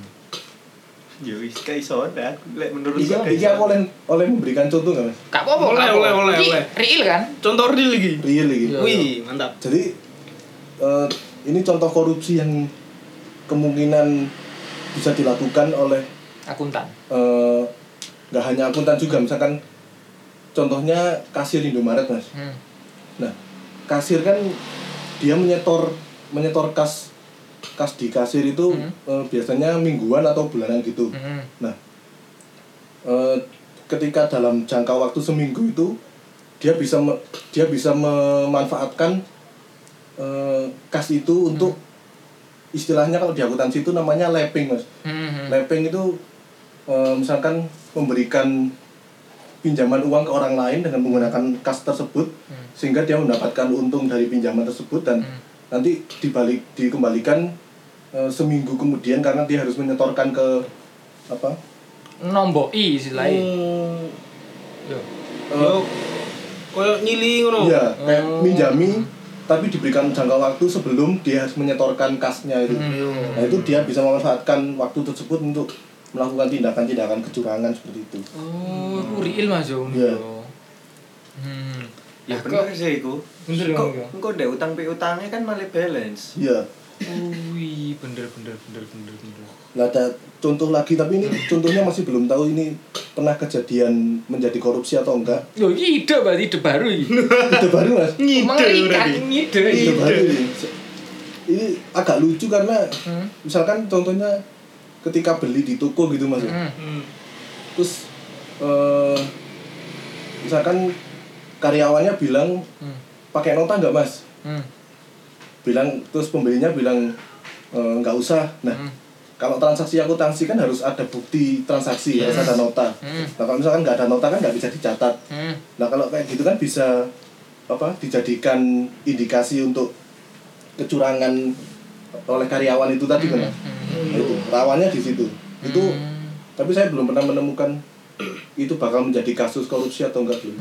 C: Yo wis kayak iso dah. Lek menurut
E: iki,
C: gua
E: iki aku oleh oleh memberikan contoh nggak mas?
B: Gak apa-apa.
A: Oleh,
B: gak apa-apa.
A: oleh, oleh,
B: Iki
A: oleh.
B: Real kan?
A: Contoh real lagi.
E: Real iki.
B: Iya.
A: Wih, mantap.
E: Jadi eh, ini contoh korupsi yang kemungkinan bisa dilakukan oleh
B: Akuntan.
E: eh, nggak hanya akuntan juga misalkan contohnya kasir Indomaret mas
B: Hmm.
E: nah kasir kan dia menyetor menyetor kas kas di kasir itu
B: Hmm.
E: eh, biasanya mingguan atau bulanan gitu
B: Hmm.
E: nah eh, ketika dalam jangka waktu seminggu itu dia bisa me- dia bisa memanfaatkan eh, kas itu untuk istilahnya kalau di akuntansi itu namanya lapping mas
B: Hmm.
E: Lapping itu eh, misalkan memberikan pinjaman uang ke orang lain dengan menggunakan kas tersebut
B: Hmm.
E: sehingga dia mendapatkan untung dari pinjaman tersebut dan
B: Hmm.
E: nanti dibalik dikembalikan eh, seminggu kemudian karena dia harus menyetorkan ke apa
B: Nomboi istilahnya.
A: Hmm.
B: Yo.
A: Yo. Koyo nyili ngono.
E: iya kayak
B: Oh.
E: minjami tapi diberikan jangka waktu sebelum dia harus menyetorkan kasnya itu
B: Hmm.
E: nah itu dia bisa memanfaatkan waktu tersebut untuk melakukan tindakan-tindakan kecurangan seperti itu
B: Oh, itu real Mas yo.
E: Iya.
B: Hmm.
C: Ya
B: Lah,
C: bener sih iku.
B: Bener ya,
C: Kok
B: ya?
C: engko ndek utang piutangnya kan malah balance.
E: iya
B: Wih, bener bener bener bener bener.
E: Nah, ada contoh lagi tapi ini contohnya masih belum tahu ini pernah kejadian menjadi korupsi atau enggak.
B: Yo, ini ide berarti ide baru ini. *laughs*
E: Itu baru mas.
B: Mengerikan ide.
E: Itu baru ini. Ini agak lucu karena
B: Hmm.
E: misalkan contohnya ketika beli di toko gitu mas.
B: Hmm.
E: Terus eh, misalkan karyawannya bilang
B: Hmm.
E: pakai nota nggak mas
B: Hmm.
E: bilang terus pembelinya bilang "E, nggak usah nah
B: Hmm.
E: kalau transaksi akuntansi kan harus ada bukti transaksi harus
B: Yes.
E: ada nota
B: Hmm.
E: nah kalau misalkan nggak ada nota kan nggak bisa dicatat
B: Hmm.
E: nah kalau kayak gitu kan bisa apa dijadikan indikasi untuk kecurangan oleh karyawan itu tadi kan?
B: Hmm.
E: Nah, itu rawannya di situ itu
B: Hmm.
E: tapi saya belum pernah menemukan itu bakal menjadi kasus korupsi atau enggak belum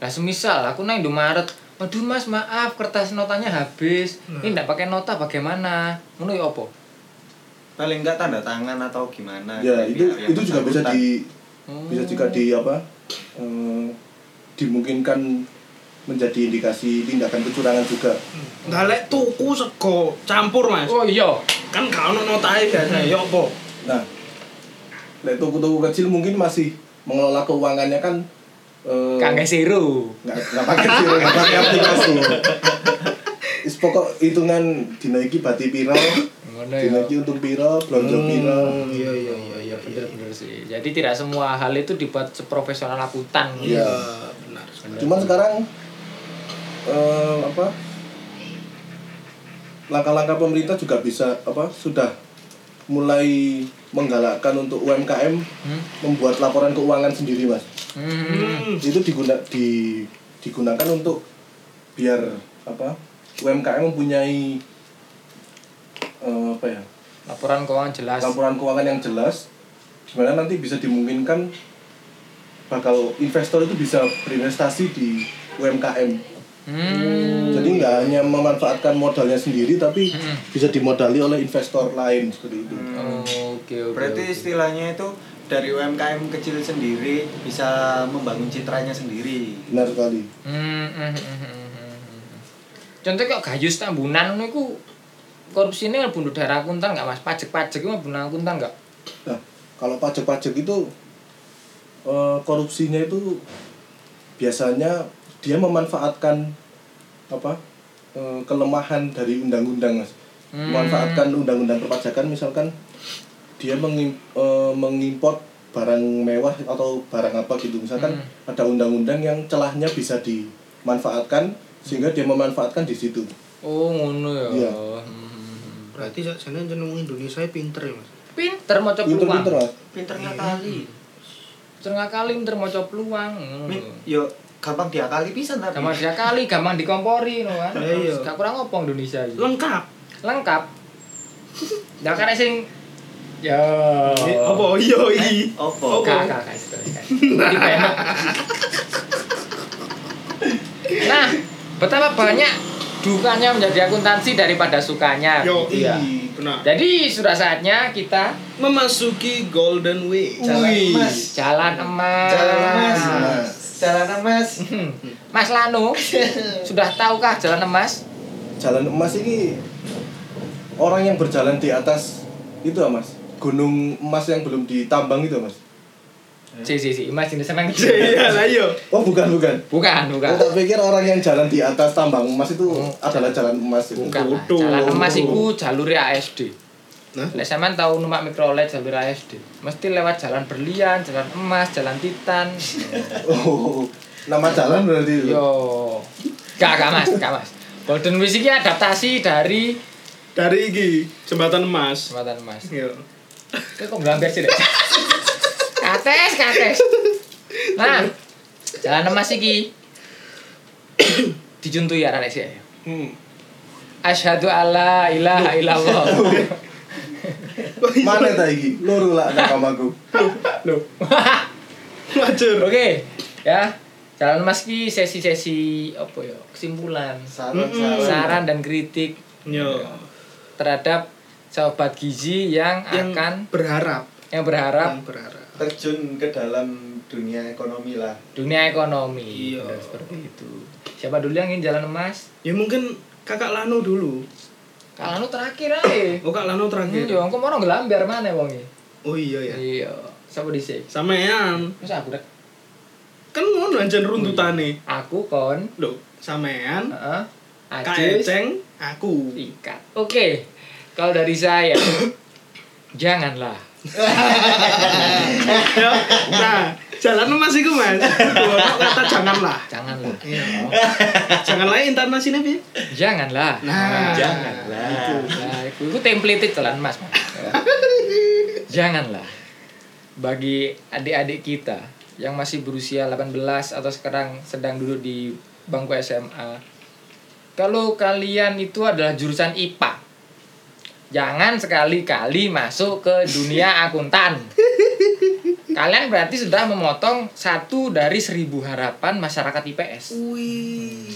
B: Nah, semisal aku nang Indomaret, waduh Mas, maaf kertas notanya habis. Ini enggak pakai nota bagaimana? Ngono ya apa?
C: paling enggak tanda tangan atau gimana
E: ya
C: dari
E: itu
C: pihak yang
E: itu juga bisa di bisa juga di apa eh, dimungkinkan menjadi indikasi tindakan kecurangan juga
A: Nggak lek tuku sego campur mas.
B: Oh iya.
A: Kan gak ono notae biasa. Ya apa?
E: nah lek toko-toko kecil mungkin masih mengelola keuangannya kan eh, nggak nggak pakai sih nggak pakai aplikasi is pokok hitungan dinaiki bati piro
B: Ngono ya.
E: dinaiki untung piro belanja piro
A: Iya iya iya iya.
B: Bener bener sih. Jadi tidak semua hal itu dibuat seprofesional akuntan.
E: Iya.
A: benar.
E: cuman sekarang eh, apa langkah-langkah pemerintah juga bisa apa sudah mulai menggalakkan untuk UMKM
B: Hmm.
E: membuat laporan keuangan sendiri mas
B: Hmm.
E: itu diguna di digunakan untuk biar apa UMKM mempunyai eh, apa ya
B: Laporan keuangan jelas.
E: laporan keuangan yang jelas di mana nanti bisa dimungkinkan bakal investor itu bisa berinvestasi di UMKM
B: Hmm.
E: jadi nggak hanya memanfaatkan modalnya sendiri tapi
B: Hmm.
E: bisa dimodali oleh investor lain seperti itu
B: Oh, Oke oke.
C: berarti
B: oke.
C: istilahnya itu dari UMKM kecil sendiri bisa membangun citranya sendiri
E: benar sekali
B: Hmm, hmm, hmm, hmm, hmm. Contoh kok gayus tambunan ngono iku korupsi ini bunuh daerah akuntan nggak mas? Pajak-pajak itu bunuh akuntan nggak?
E: nah kalau pajak-pajak itu eh, korupsinya itu biasanya dia memanfaatkan apa eh, kelemahan dari undang-undang mas
B: Hmm.
E: memanfaatkan undang-undang perpajakan misalkan dia mengim, eh, mengimport barang mewah atau barang apa gitu misalkan
B: Hmm.
E: ada undang-undang yang celahnya bisa dimanfaatkan sehingga dia memanfaatkan di situ
B: Oh ngono ya.
E: Iya.
B: Hmm.
A: Berarti sakjane jeneng Indonesia pinter ya mas.
B: Pinter mau coba peluang.
E: pinter-pinter mas
C: pinternya kali
B: Pinter pinter mau coba peluang. Hmm.
C: yo gampang diakali bisa tapi
B: Gampang dia kali, gampang dikompori no kan.
A: Iya.
B: Gak kurang opong Indonesia iki.
A: Lengkap.
B: Lengkap. Dah kan sing Ya.
A: Apa iya iki?
C: opo
B: Kak, kak. Nah, betapa banyak dukanya menjadi akuntansi daripada sukanya.
A: Yo
B: gitu ya.
A: benar.
B: Jadi sudah saatnya kita
A: Memasuki golden way.
C: Jalan emas.
B: jalan emas.
C: jalan emas
E: Mas.
C: Jalan emas
B: Hmm. Mas Lano, *laughs* sudah tahukah jalan emas?
E: jalan emas ini orang yang berjalan di atas itu ah, mas gunung emas yang belum ditambang itu mas
B: Si, si, si, emas ini sama
A: Iya lah iya. *laughs*
E: oh bukan bukan
B: Bukan, bukan.
E: Aku tak pikir orang yang jalan di atas tambang emas itu adalah jalan emas itu.
B: Bukan. Jalan emas itu jalur ASD.
A: Nah?
B: Lek sampean tahu numpak mikrolet jalur ASD, mesti lewat jalan berlian, jalan emas, jalan titan. *laughs*
E: Oh, nama jalan berarti itu.
B: Yo. Gak, gak Mas, gak Mas. Golden Wish ini adaptasi dari
A: Dari iki jembatan emas.
B: jembatan emas.
A: Iya.
B: Kok kok ngelamber sih, Dek? Kates, kates. Nah, jalan emas iki *coughs* dijuntui ya arek sih.
A: Hmm.
B: Asyhadu alla ilaha illallah. *laughs*
E: Mana ta iki? Loro lah nakamaku.
B: Loh. *laughs*
A: Macur.
B: Oke, ya. Jalan emas ki sesi-sesi apa ya? Kesimpulan,
C: saran
B: dan kritik
A: Yo.
B: terhadap sobat gizi yang,
A: Yang
B: akan
A: berharap.
B: yang berharap
A: Yang berharap.
C: terjun ke dalam dunia ekonomi lah
B: dunia ekonomi.
A: Iya.
B: Seperti itu. Siapa dulu yang ingin jalan emas?
A: Ya mungkin kakak Lano dulu.
B: Kalau anu terakhir aja.
A: Oh kak Lano terakhir.
B: Iya, engko mau ngelamber mana wonge?
A: Oh iya ya.
B: Iya. Siapa dhisik?
A: Sampean
B: Terus aku rek.
A: kan ngono anjen runtutane.
B: Aku kon.
A: Loh, sampean
B: Heeh.
A: Kak
B: Ajis.
A: Eceng, aku.
B: ikat. Oke. Kalau dari saya *coughs* janganlah. *coughs*
A: Nah, jalan mas iku mas. *laughs* Kata janganlah.
B: Janganlah.
A: Iya. Janganlah intonasinya piye?
B: Janganlah.
A: Nah,
C: Janganlah.
B: Nah, itu, itu template jalan mas. *laughs* Mas. Janganlah. Bagi adik-adik kita yang masih berusia 18 atau sekarang sedang duduk di bangku SMA. Kalau kalian itu adalah jurusan IPA. Jangan sekali-kali masuk ke dunia *laughs* akuntan. Kalian berarti sudah memotong satu dari seribu harapan masyarakat IPS.
A: Wih.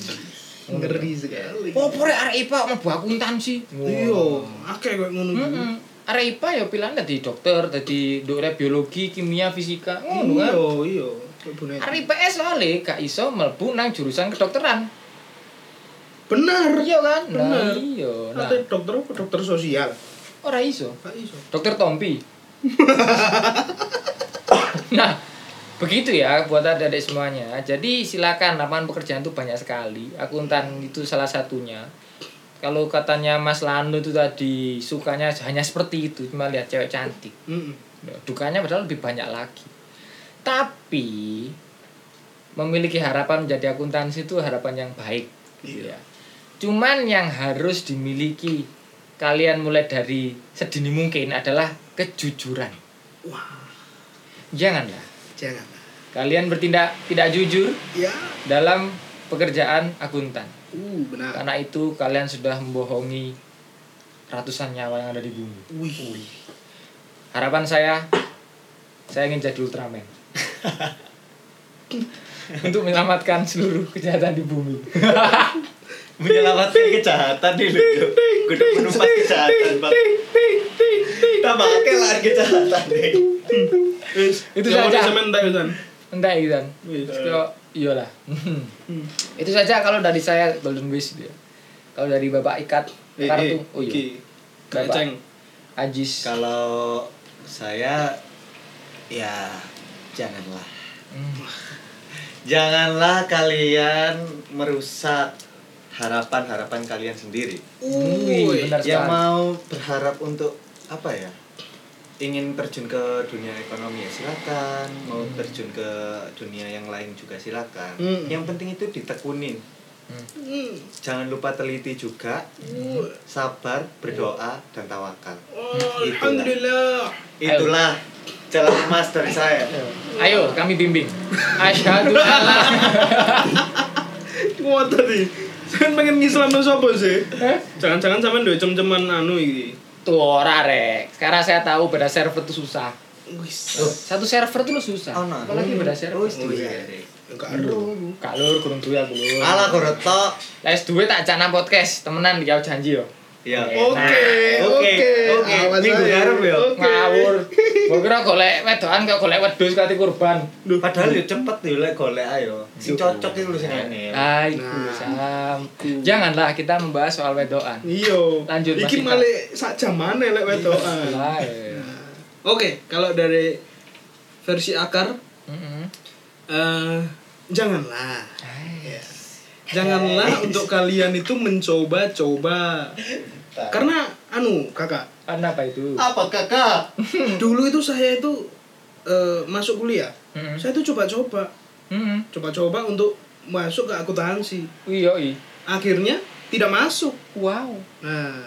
A: Ngeri sekali.
B: Oh, pore arek IPA mau akuntansi.
A: Iya, akeh kok ngono.
B: Heeh. Arek IPA ya pilihan dadi dokter, dadi dokter biologi, kimia, fisika. Ngono kan.
A: Iya, iya.
B: Arek IPS soalnya gak iso mlebu nang jurusan kedokteran.
A: Bener.
B: Iya kan? Nah,
A: Bener.
B: iya. Nah,
A: dokter apa dokter sosial?
B: ora iso.
A: Gak iso.
B: Dokter Tompi. *laughs* nah, begitu ya buat adik-adik semuanya. Jadi silakan lapangan pekerjaan itu banyak sekali. Akuntan itu salah satunya. Kalau katanya Mas Lando itu tadi sukanya hanya seperti itu, cuma lihat cewek cantik. Ya, dukanya padahal lebih banyak lagi. Tapi memiliki harapan menjadi akuntansi itu harapan yang baik. gitu ya. Cuman yang harus dimiliki kalian mulai dari sedini mungkin adalah kejujuran.
A: Wah,
B: Janganlah
A: jangan.
B: kalian bertindak tidak jujur
A: Ya.
B: dalam pekerjaan akuntan.
A: Uh, benar.
B: Karena itu kalian sudah membohongi ratusan nyawa yang ada di bumi.
A: Wih.
B: Harapan saya saya ingin jadi Ultraman. *laughs* Untuk menyelamatkan seluruh kejahatan di bumi. *laughs*
C: Menyelamatkan kejahatan nih lu. Kudu menumpas kejahatan, Bang. Tambah kelar kejahatan nih.
B: Itu saja. gitu kan.
A: Wih.
B: Kok iyalah. *laughs* Itu saja kalau dari saya Golden Wish dia. Kalau dari Bapak Ikat
A: Eh,
B: kartu.
A: eh,
B: Oh iya. Bapak.
A: ceng.
B: Ajis.
C: Kalau saya ya janganlah.
B: Hmm. *laughs*
C: Janganlah kalian merusak harapan-harapan kalian sendiri.
B: Benar
C: Yang
B: sekali.
C: mau berharap untuk apa ya? Ingin terjun ke dunia ekonomi ya silakan, mau terjun ke dunia yang lain juga silakan.
A: Hmm.
C: Yang penting itu ditekunin.
A: Hmm.
C: Jangan lupa teliti juga, sabar, berdoa dan tawakal.
A: Oh, Alhamdulillah.
C: Itulah jalan emas dari saya.
B: Ayo kami bimbing. Asyhadu alla
A: Kuat tadi. Saya pengen ngislam sapa sih? Jangan-jangan sampean duwe cem-ceman anu iki.
B: Tuh ora rek. Sekarang saya tahu beda server itu susah.
A: Wis.
B: Satu server itu lu susah.
C: Oh, nah.
B: Apalagi beda server.
C: Oh, iya.
A: Enggak ero.
B: Kak lur kurang duwe aku lur.
C: Alah koroto.
B: Les duwe tak jana podcast temenan di janji yo.
C: Ya.
A: Oke,
C: Nah,
A: oke.
C: oke.
A: Awas
C: Minggu ngarep ya.
A: Oke.
B: Ngawur. *laughs* Gua kira golek wedokan kok golek wedhus kate kurban.
C: Padahal ya cepet ya lek golek ayo. Si cocok itu lu sing ngene.
B: Ah, iku
A: Nah.
B: Sam. Janganlah kita membahas soal wedokan.
A: Iya.
B: Lanjut,
A: Iki male sak jamane lek wedokan.
B: Lah. eh.
A: Oke, kalau dari versi akar
B: Heeh.
A: eh janganlah. Ya. Janganlah untuk kalian itu mencoba-coba. *laughs* Karena anu, Kakak,
B: Kenapa itu?
C: Apa kakak? *laughs*
A: dulu itu saya itu eh, masuk kuliah.
B: Heeh.
A: Saya itu coba-coba,
B: Heeh.
A: coba-coba untuk masuk ke akuntansi.
B: Iya, iya.
A: Akhirnya tidak masuk.
B: Wow.
A: Nah,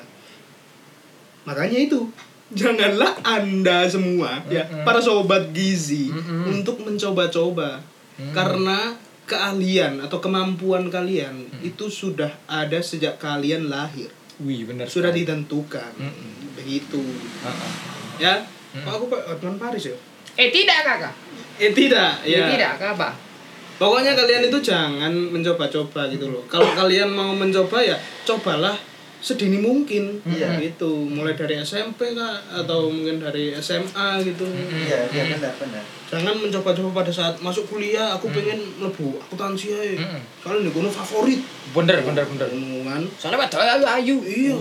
A: makanya itu janganlah anda semua ya
B: Mm-mm.
A: para sobat gizi
B: Mm-mm.
A: untuk mencoba-coba
B: Mm.
A: karena keahlian atau kemampuan kalian itu sudah ada sejak kalian lahir
B: Wih, benar.
A: sudah
B: sekali.
A: ditentukan
B: Mm-mm.
A: begitu
B: Heeh.
A: ya Kok aku pak Hotman Paris ya
B: Eh tidak kakak.
A: eh tidak
B: Ya.
A: ya
B: Tidak apa?
A: pokoknya kalian itu jangan mencoba-coba gitu loh kalau kalian mau mencoba ya cobalah sedini mungkin
C: Iya.
A: gitu mulai dari SMP kah atau mungkin dari SMA gitu
C: Iya, iya benar benar.
A: jangan mencoba-coba pada saat masuk kuliah aku pengen mlebu akuntansi aja
B: Mm-mm.
A: soalnya nih gue favorit
B: Bener, bener, bener.
A: omongan
B: Soalnya wedok ayu ayu.
A: Iya.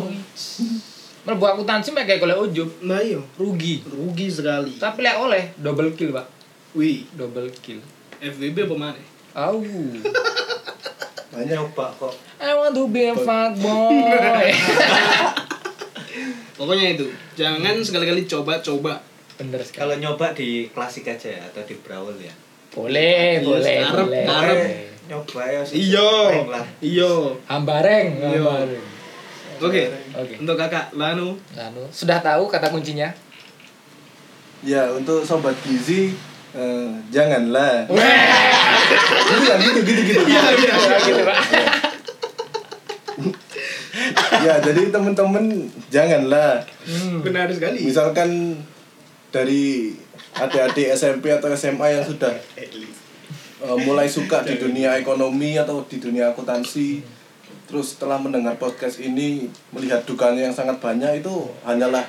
B: Mlebu akuntansi mek kayak golek ujub,
A: nah iya
B: rugi.
A: rugi sekali
B: Tapi lek oleh double kill, Pak.
A: wih
B: Double kill.
A: FWB apa mana
B: Au. *laughs*
C: Banyak pak kok.
B: I want to be a fuckboy. *laughs*
A: pokoknya itu jangan sekali-kali coba-coba
B: bener sekali
C: Kalau nyoba di klasik aja ya atau di brawl ya.
B: boleh
A: Iya,
B: boleh
A: sekarang-
B: boleh
A: sekarang.
B: boleh.
C: Nyoba ya sih.
A: Iya.
C: Main lah.
A: Iya.
B: hambareng
A: Iya.
B: hambareng
A: Oke.
B: oke
A: Untuk kakak Lanu.
B: Lalu sudah tahu kata kuncinya
E: Ya untuk sobat gizi eh, janganlah. gitu *laughs* kan gitu gitu gitu.
A: Iya, iya.
B: Ya, gitu pak
E: ya jadi temen-temen janganlah.
A: Benar sekali.
E: Misalkan dari adik-adik SMP atau SMA yang sudah eh, mulai suka di dunia ekonomi atau di dunia akuntansi terus setelah mendengar podcast ini melihat dukanya yang sangat banyak itu hanyalah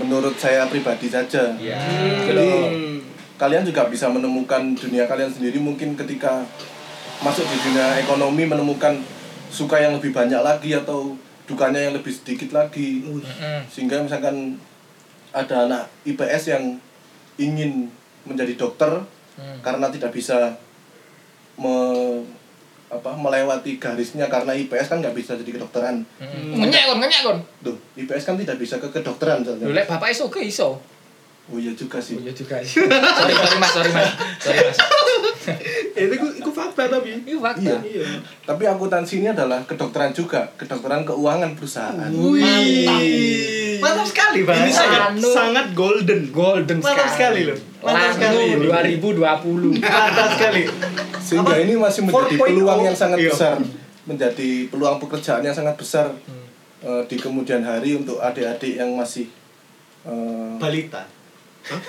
E: menurut saya pribadi saja
B: ya
E: jadi
A: Hmm.
E: Kalian juga bisa menemukan dunia kalian sendiri mungkin ketika masuk di dunia ekonomi menemukan suka yang lebih banyak lagi atau dukanya yang lebih sedikit lagi sehingga misalkan ada anak IPS yang ingin menjadi dokter
B: Hmm.
E: karena tidak bisa me, apa melewati garisnya karena IPS kan nggak bisa jadi kedokteran
B: Mm-mm. ngenyek kon ngenyek kon
E: Duh, IPS kan tidak bisa ke kedokteran
B: Lho
E: soalnya.
B: lek bapak iso
E: oh iya juga
B: Oh
E: sih
B: iya juga sih. sorry, sorry mas, sorry mas. Sorry mas. *laughs*
A: Itu iku fakta tapi.
B: Ini fakta.
E: Iya.
A: Iya.
E: tapi akuntansi ini adalah kedokteran juga kedokteran keuangan perusahaan
A: Wih.
C: Mantap sekali, Bang.
A: Ini sangat
B: Anu.
A: sangat golden.
B: Golden
C: Mantap sekali loh. Mantap sekali.
B: Lanu 2020.
C: Mantap sekali.
E: sehingga
C: Apa?
E: ini masih menjadi
C: 4.0.
E: peluang yang sangat
C: Iya.
E: besar menjadi peluang pekerjaan yang sangat besar eh, di kemudian hari untuk adik-adik yang masih eh,
C: Balita.
E: Uh,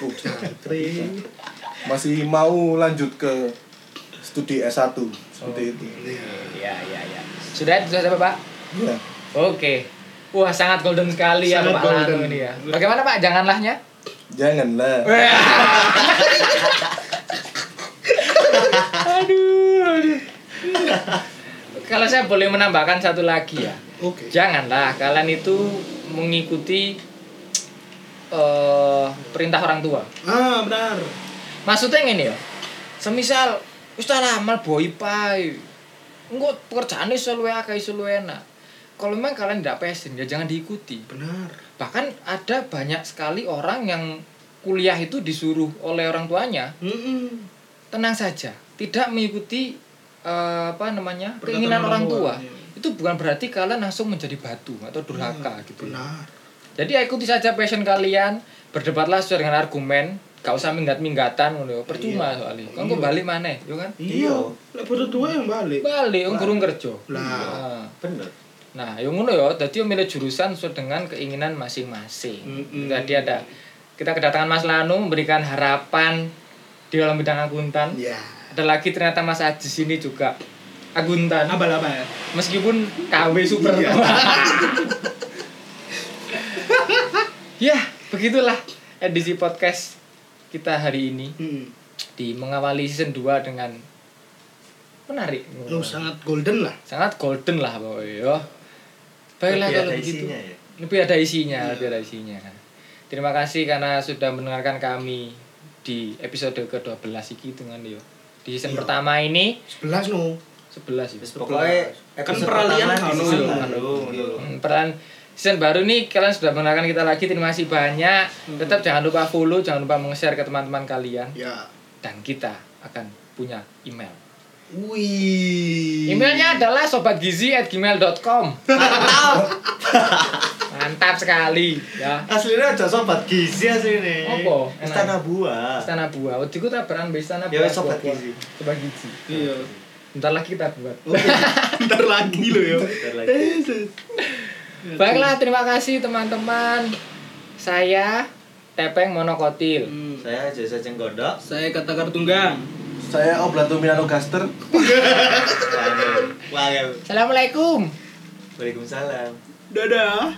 E: masih mau lanjut ke studi S1 seperti itu
B: Iya, iya, iya. Sudah itu saja Pak?
E: ya
B: Oke. Wah, sangat golden sekali ya
A: Sangat
B: Bapak Lanu
A: golden.
B: ini ya. Bagaimana Pak? Janganlahnya?
E: janganlah *laughs*
B: aduh, aduh. Kalau saya boleh menambahkan satu lagi ya.
A: Oke.
B: Janganlah kalian itu mengikuti eh perintah orang tua.
A: Ah, benar.
B: Maksudnya ngene ya. Semisal wis tak ramal boy pai. Engko pekerjaane iso luwe akeh iso luwe enak. Kalau memang kalian tidak passion ya jangan diikuti.
A: Benar.
B: Bahkan ada banyak sekali orang yang kuliah itu disuruh oleh orang tuanya.
A: Mm-mm.
B: Tenang saja, tidak mengikuti eh, apa namanya?
A: Perkataan
B: keinginan orang tua.
A: tua, iya.
B: Itu bukan berarti kalian langsung menjadi batu atau durhaka gitu.
A: Benar.
B: Jadi ikuti saja passion kalian, berdebatlah sesuai dengan argumen, gak usah minggat-minggatan ngono. Percuma soalnya. Kan kok balik maneh, yo kan?
A: Iya. Lek bodo tua yang balik.
B: Balik wong gurung kerja.
A: Lah.
B: Nah,
C: Bener.
B: Nah, yo ngono yo, dadi yo milih jurusan sesuai dengan keinginan masing-masing.
A: Mm-mm.
B: Tadi ada kita kedatangan Mas Lanu memberikan harapan di dalam bidang akuntan.
A: Ya.
B: Ada lagi ternyata Mas Ajis ini juga akuntan.
A: Ya?
B: Meskipun KW super.
A: Iya. *laughs*
B: ya, begitulah edisi podcast kita hari ini
A: Hmm.
B: di mengawali season 2 dengan menarik.
A: Lu sangat golden lah.
B: Sangat golden lah pokoknya ya. Baiklah
C: Lebih
B: kalau begitu.
C: isinya ya.
B: Lebih ada isinya, lebih ada isinya. Terima kasih karena sudah mendengarkan kami di episode ke-12 iki dengan yo. Di season
A: Iya.
B: pertama ini
A: 11 no.
B: 11 ya.
C: Pokoknya
A: Kan peralihan kan,
C: di season
A: iya.
C: baru.
B: Hmm, nih kalian sudah mendengarkan kita lagi terima kasih banyak tetap jangan lupa follow jangan lupa meng-share ke teman-teman kalian
A: Ya.
B: dan kita akan punya email
A: Wih.
B: emailnya adalah sobatgizi@gmail.com *laughs* mantap sekali ya
C: Aslinya ada sobat gizi aslinya.
B: Apa?
C: Istana buah.
B: istana buah waktu itu tabaran istana
C: Ya,
B: buah
C: Sobat
B: buah-
C: Gizi.
B: sobat gizi
A: Iya.
B: bentar lagi kita buat *laughs*
A: Ntar lagi lo ya.
C: Bentar lagi.
B: Baiklah terima kasih teman-teman saya Tepeng Monokotil
A: Hmm.
C: Saya Jasa Cenggodok.
A: Saya kata kartunggang.
E: saya Oblato Milano Gaster.
B: Assalamualaikum
C: Waalaikumsalam.
A: Dadah.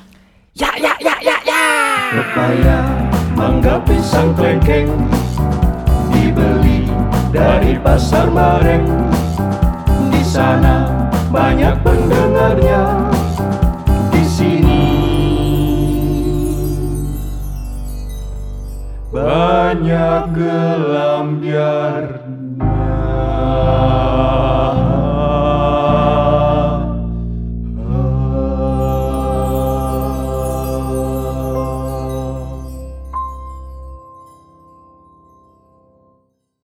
D: Pepaya, mangga, pisang, klengkeng Dibeli dari pasar bareng Di sana banyak pendengarnya sini banyak gelam biarnya.